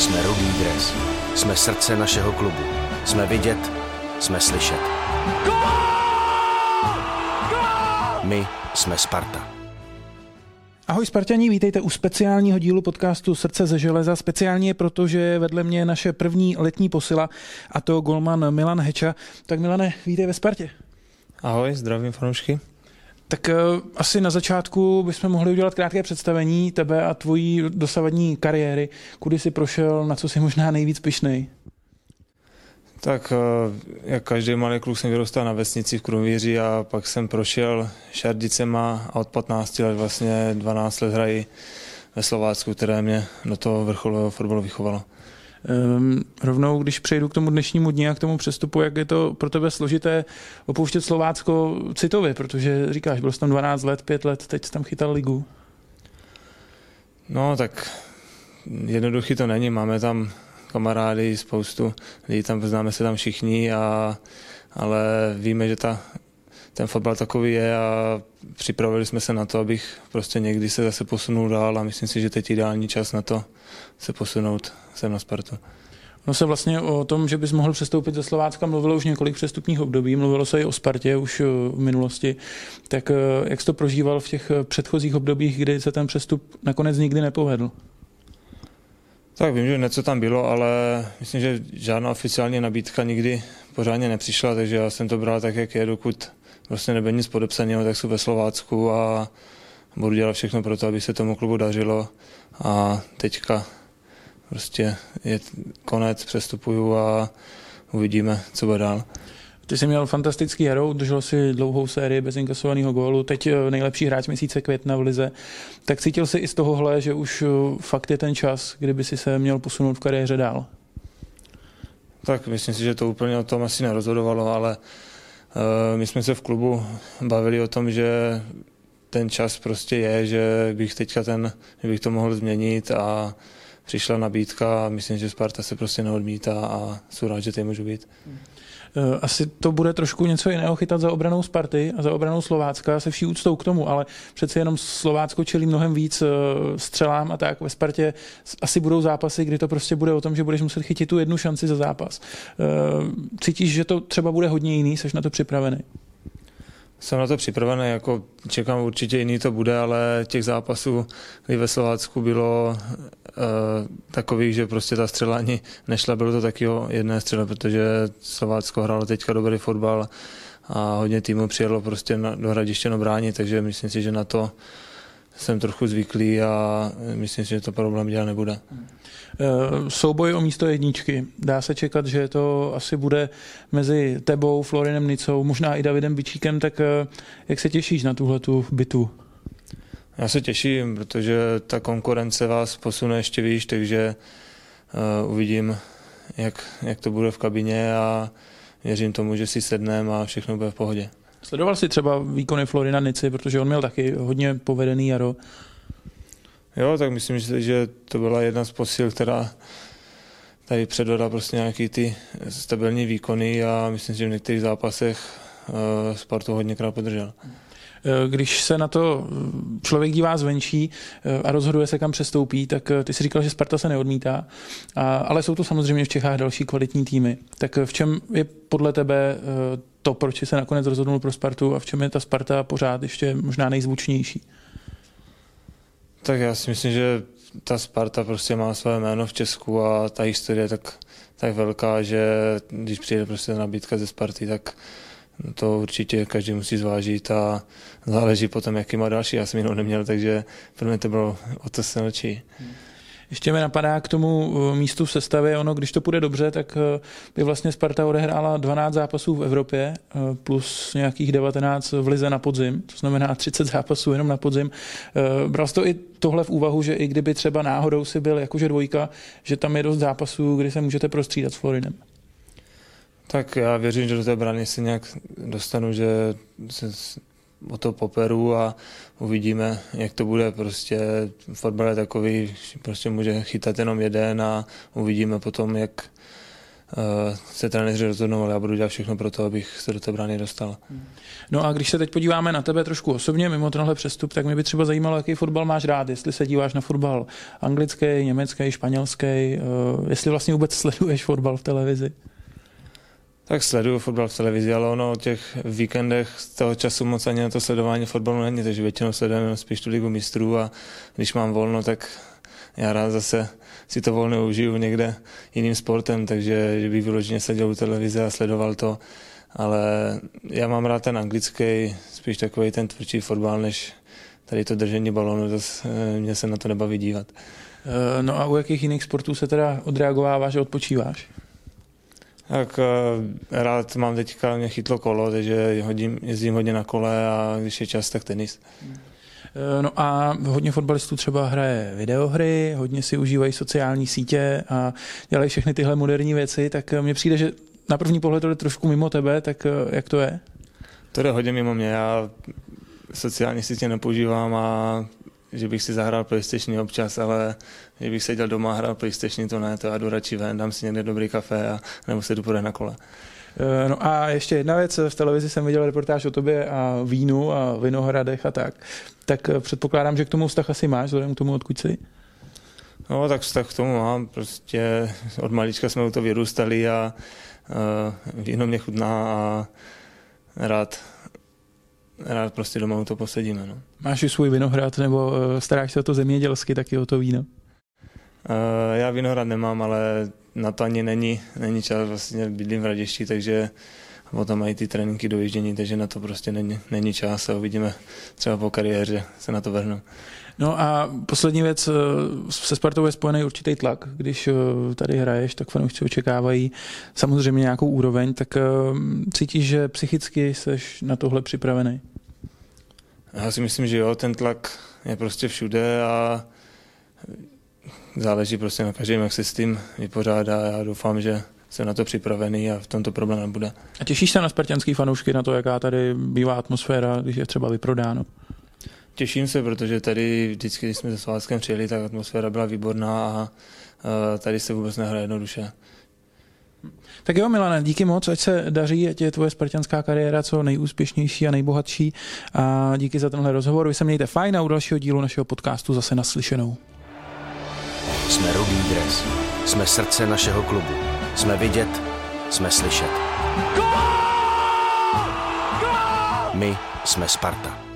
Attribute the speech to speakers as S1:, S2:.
S1: Jsme rudý dres. Jsme srdce našeho klubu. Jsme vidět, jsme slyšet. My jsme Sparta.
S2: Ahoj Spartaní, vítejte u speciálního dílu podcastu Srdce ze železa. Speciálně proto, že vedle mě je naše první letní posila a to golman Milan Heča. Tak Milane, vítej ve Spartě.
S3: Ahoj, zdravím fanoušky.
S2: Tak uh, asi na začátku bychom mohli udělat krátké představení tebe a tvojí dosavadní kariéry. Kudy jsi prošel, na co jsi možná nejvíc pišnej?
S3: Tak uh, jak každý malý kluk jsem vyrůstal na vesnici v Krumvíři a pak jsem prošel Šardicema a od 15 let vlastně 12 let hrají ve Slovácku, které mě do toho vrcholového fotbalu vychovalo.
S2: Um, rovnou, když přejdu k tomu dnešnímu dní a k tomu přestupu, jak je to pro tebe složité opouštět Slovácko citově, protože říkáš, byl jsi tam 12 let, 5 let, teď jsi tam chytal ligu.
S3: No tak jednoduchý to není, máme tam kamarády, spoustu lidí, tam známe se tam všichni, a, ale víme, že ta, ten fotbal takový je a připravili jsme se na to, abych prostě někdy se zase posunul dál a myslím si, že teď je ideální čas na to se posunout sem na Spartu.
S2: No se vlastně o tom, že bys mohl přestoupit ze Slovácka, mluvilo už několik přestupních období, mluvilo se i o Spartě už eh, v minulosti. Tak eh, jak jsi to prožíval v těch eh, předchozích obdobích, kdy se ten přestup nakonec nikdy nepovedl?
S3: Tak vím, že něco tam bylo, ale myslím, že žádná oficiální nabídka nikdy pořádně nepřišla, takže já jsem to bral tak, jak je, dokud vlastně nebude nic podepsaného, tak jsou ve Slovácku a budu dělat všechno pro to, aby se tomu klubu dařilo a teďka prostě je konec, přestupuju a uvidíme, co bude dál.
S2: Ty jsi měl fantastický hero, udržel si dlouhou sérii bez inkasovaného gólu, teď eh, nejlepší hráč měsíce května v Lize. Tak cítil jsi i z tohohle, že už eh, fakt je ten čas, kdyby si se měl posunout v kariéře dál?
S3: Tak myslím si, že to úplně o tom asi nerozhodovalo, ale uh, my jsme se v klubu bavili o tom, že ten čas prostě je, že bych teďka ten, že bych to mohl změnit a přišla nabídka a myslím, že Sparta se prostě neodmítá a jsou rád, že tady můžu být.
S2: Eh, asi to bude trošku něco jiného chytat za obranou Sparty a za obranou Slovácka se vší úctou k tomu, ale přece jenom Slovácko čelí mnohem víc eh, střelám a tak. Ve Spartě asi budou zápasy, kdy to prostě bude o tom, že budeš muset chytit tu jednu šanci za zápas. Eh, cítíš, že to třeba bude hodně jiný, jsi na to připravený?
S3: Jsem na to připravený, jako čekám určitě jiný to bude, ale těch zápasů, kdy ve Slovácku bylo uh, takových, že prostě ta střela ani nešla, bylo to taky o jedné střele, protože Slovácko hrálo teďka dobrý fotbal a hodně týmů přijelo prostě na, do hradiště bránit, takže myslím si, že na to jsem trochu zvyklý a myslím si, že to problém dělat nebude.
S2: Eh, souboj o místo jedničky. Dá se čekat, že to asi bude mezi tebou, Florinem Nicou, možná i Davidem Bičíkem, tak eh, jak se těšíš na tuhle tu bitu?
S3: Já se těším, protože ta konkurence vás posune ještě výš, takže uh, uvidím, jak, jak to bude v kabině a věřím tomu, že si sedneme a všechno bude v pohodě.
S2: Sledoval jsi třeba výkony Florina Nici, protože on měl taky hodně povedený jaro.
S3: Jo, tak myslím, že to byla jedna z posil, která tady předvedla prostě nějaký ty stabilní výkony a myslím, že v některých zápasech uh, Spartu hodněkrát podržel.
S2: Eh, když se na to člověk dívá zvenčí eh, a rozhoduje se, kam přestoupí, tak ty si říkal, že Sparta se neodmítá, a, ale jsou to samozřejmě v Čechách další kvalitní týmy. Tak v čem je podle tebe to, proč se nakonec rozhodnul pro Spartu a v čem je ta Sparta pořád ještě možná nejzvučnější?
S3: Tak já si myslím, že ta Sparta prostě má své jméno v Česku a ta historie je tak, tak velká, že když přijde prostě nabídka ze Sparty, tak to určitě každý musí zvážit a záleží potom, jaký má další. Já jsem jinou neměl, takže pro mě to bylo o to silnější. Hmm.
S2: Ještě mi napadá k tomu eh, místu v sestavě, ono, když to půjde dobře, tak eh, by vlastně Sparta odehrála 12 zápasů v Evropě eh, plus nějakých 19 v lize na podzim, to znamená 30 zápasů jenom na podzim. Bral jsi to i tohle v úvahu, že i kdyby třeba náhodou si byl jakože dvojka, že tam je dost zápasů, kdy se můžete prostřídat s Florinem?
S3: Tak já věřím, že do té brany se nějak dostanu, že se o to poperu a uvidíme, jak to bude. Prostě fotbal je takový, prostě může chytat jenom jeden a uvidíme potom, jak se trenéři rozhodnou, ale já budu dělat všechno pro to, abych se do té brány dostal.
S2: No a když se teď podíváme na tebe trošku osobně, mimo tenhle přestup, tak mě by třeba zajímalo, jaký fotbal máš rád, jestli se díváš na fotbal anglický, německý, španělský, jestli vlastně vůbec sleduješ fotbal v televizi.
S3: Tak sleduju fotbal v televizi, ale ono o těch víkendech z toho času moc ani na to sledování fotbalu není, takže většinou sledujeme spíš tu ligu mistrů a když mám volno, tak já rád zase si to volno užiju někde jiným sportem, takže že bych vyloženě seděl u televize a sledoval to, ale já mám rád ten anglický, spíš takový ten tvrdší fotbal, než tady to držení balonu, zase eh, mě se na to nebaví dívat.
S2: Eh, no a u jakých jiných sportů se teda odreagováváš a odpočíváš?
S3: Tak eh, rád mám teďka, mě chytlo kolo, takže hodím, jezdím hodně na kole a když je čas, tak tenis.
S2: Eh, no a hodně fotbalistů třeba hraje videohry, hodně si užívají sociální sítě a dělají všechny tyhle moderní věci, tak eh, mně přijde, že na první pohled to je trošku mimo tebe, tak jak to je?
S3: To jde hodně mimo mě, já sociální sítě nepoužívám a že bych si zahrál PlayStation občas, ale že bych seděl doma a hrál PlayStation, to ne, to já jdu radši ven, dám si někde dobrý kafe a nebo se jdu podat na kole.
S2: Eh, no a ještě jedna věc, v televizi jsem viděl reportáž o tobě a vínu a vinohradech a tak. Tak eh, předpokládám, že k tomu vztah asi máš, vzhledem k tomu, odkud jsi?
S3: No, tak vztah k tomu mám. Prostě od malička jsme u to vyrůstali a uh, víno mě chutná a rád, rád prostě doma u to posedíme. No.
S2: Máš i svůj vinohrad nebo staráš se o to zemědělsky, taky o to víno?
S3: Uh, já vinohrad nemám, ale na to ani není, není čas, vlastně bydlím v Raděšti, takže potom mají ty tréninky dojíždění, takže na to prostě není, není čas a uvidíme třeba po kariéře se na to vrhnu.
S2: No a poslední věc, eh, se Spartou je spojený určitý tlak. Když eh, tady hraješ, tak fanoušci očekávají samozřejmě nějakou úroveň, tak cítíš, že psychicky jsi na tohle připravený?
S3: Já si myslím, že jo, ten tlak je prostě všude a záleží prostě na každém, jak se s tím vypořádá. Já doufám, že jsem na to připravený a v tomto problém nebude.
S2: A těšíš se na spartianský fanoušky, na to, jaká tady bývá atmosféra, když je třeba vyprodáno?
S3: Těším se, protože tady vždycky, když jsme se Slovackem přijeli, tak atmosféra byla výborná a tady se vůbec nehraje jednoduše.
S2: Tak jo, Milane, díky moc, ať se daří, ať je tvoje spartianská kariéra co nejúspěšnější a nejbohatší. A díky za tenhle rozhovor. Vy se mějte fajn a u dalšího dílu našeho podcastu zase naslyšenou.
S1: Jsme Rudý dres. Jsme srdce našeho klubu. Jsme vidět, jsme slyšet. My jsme Sparta.